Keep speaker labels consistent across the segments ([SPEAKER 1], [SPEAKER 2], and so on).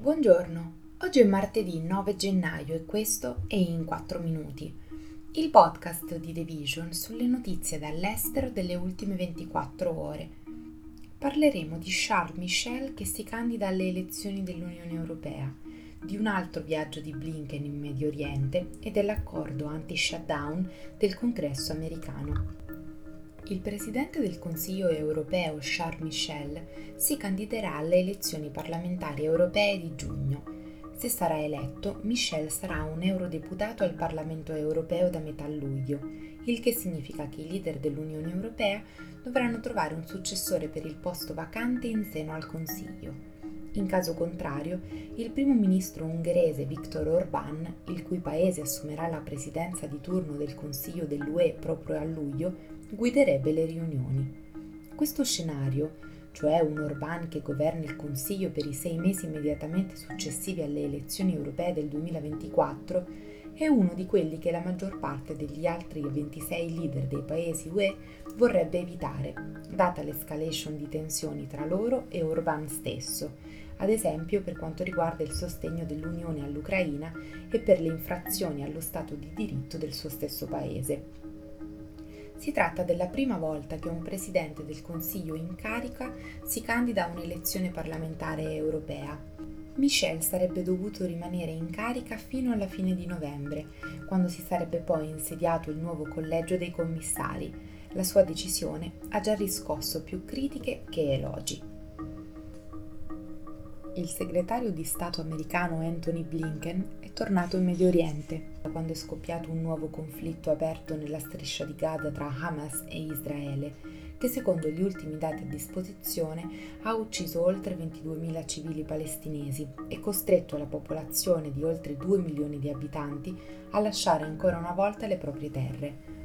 [SPEAKER 1] Buongiorno, oggi è martedì 9 gennaio e questo è In 4 Minuti, il podcast di The Vision sulle notizie dall'estero delle ultime 24 ore. Parleremo di Charles Michel che si candida alle elezioni dell'Unione Europea, di un altro viaggio di Blinken in Medio Oriente e dell'accordo anti-shutdown del Congresso americano. Il presidente del Consiglio europeo Charles Michel si candiderà alle elezioni parlamentari europee di giugno. Se sarà eletto, Michel sarà un eurodeputato al Parlamento europeo da metà luglio, il che significa che i leader dell'Unione europea dovranno trovare un successore per il posto vacante in seno al Consiglio. In caso contrario, il primo ministro ungherese Viktor Orbán, il cui paese assumerà la presidenza di turno del Consiglio dell'UE proprio a luglio, guiderebbe le riunioni. Questo scenario, cioè un Orbán che governa il Consiglio per i sei mesi immediatamente successivi alle elezioni europee del 2024, è uno di quelli che la maggior parte degli altri 26 leader dei paesi UE vorrebbe evitare, data l'escalation di tensioni tra loro e Orbán stesso, ad esempio per quanto riguarda il sostegno dell'Unione all'Ucraina e per le infrazioni allo Stato di diritto del suo stesso paese. Si tratta della prima volta che un presidente del Consiglio in carica si candida a un'elezione parlamentare europea. Michel sarebbe dovuto rimanere in carica fino alla fine di novembre, quando si sarebbe poi insediato il nuovo collegio dei commissari. La sua decisione ha già riscosso più critiche che elogi il segretario di Stato americano Anthony Blinken è tornato in Medio Oriente quando è scoppiato un nuovo conflitto aperto nella striscia di Gaza tra Hamas e Israele, che secondo gli ultimi dati a disposizione ha ucciso oltre 22.000 civili palestinesi e costretto la popolazione di oltre 2 milioni di abitanti a lasciare ancora una volta le proprie terre.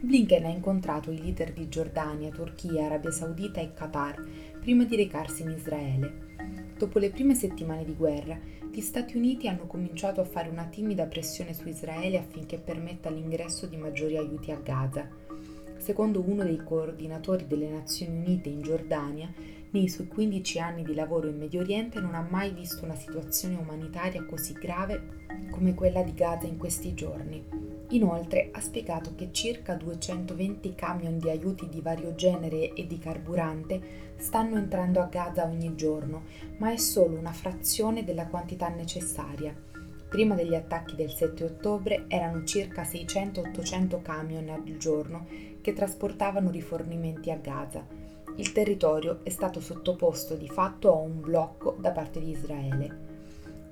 [SPEAKER 1] Blinken ha incontrato i leader di Giordania, Turchia, Arabia Saudita e Qatar prima di recarsi in Israele Dopo le prime settimane di guerra, gli Stati Uniti hanno cominciato a fare una timida pressione su Israele affinché permetta l'ingresso di maggiori aiuti a Gaza. Secondo uno dei coordinatori delle Nazioni Unite in Giordania, nei suoi 15 anni di lavoro in Medio Oriente non ha mai visto una situazione umanitaria così grave come quella di Gaza in questi giorni. Inoltre ha spiegato che circa 220 camion di aiuti di vario genere e di carburante stanno entrando a Gaza ogni giorno, ma è solo una frazione della quantità necessaria. Prima degli attacchi del 7 ottobre erano circa 600-800 camion al giorno che trasportavano rifornimenti a Gaza. Il territorio è stato sottoposto di fatto a un blocco da parte di Israele.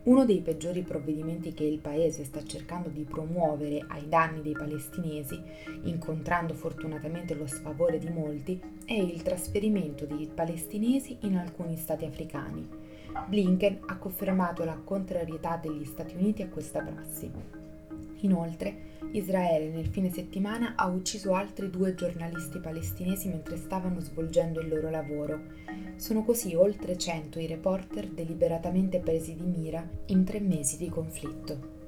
[SPEAKER 1] Uno dei peggiori provvedimenti che il paese sta cercando di promuovere ai danni dei palestinesi, incontrando fortunatamente lo sfavore di molti, è il trasferimento dei palestinesi in alcuni stati africani. Blinken ha confermato la contrarietà degli Stati Uniti a questa prassi. Inoltre, Israele nel fine settimana ha ucciso altri due giornalisti palestinesi mentre stavano svolgendo il loro lavoro. Sono così oltre 100 i reporter deliberatamente presi di mira in tre mesi di conflitto.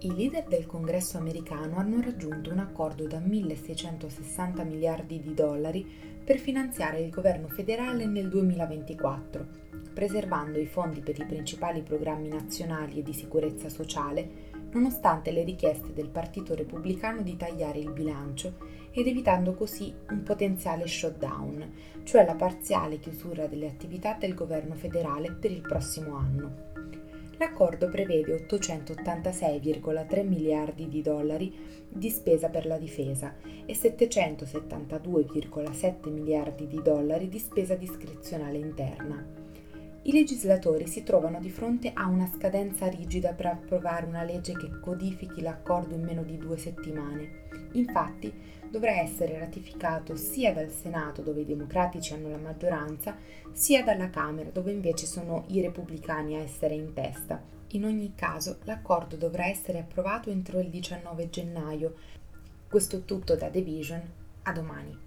[SPEAKER 1] I leader del congresso americano hanno raggiunto un accordo da 1.660 miliardi di dollari per finanziare il governo federale nel 2024, preservando i fondi per i principali programmi nazionali e di sicurezza sociale nonostante le richieste del Partito Repubblicano di tagliare il bilancio ed evitando così un potenziale shutdown, cioè la parziale chiusura delle attività del governo federale per il prossimo anno. L'accordo prevede 886,3 miliardi di dollari di spesa per la difesa e 772,7 miliardi di dollari di spesa discrezionale interna i legislatori si trovano di fronte a una scadenza rigida per approvare una legge che codifichi l'accordo in meno di due settimane. Infatti, dovrà essere ratificato sia dal Senato, dove i democratici hanno la maggioranza, sia dalla Camera, dove invece sono i repubblicani a essere in testa. In ogni caso, l'accordo dovrà essere approvato entro il 19 gennaio. Questo tutto da The Vision. A domani.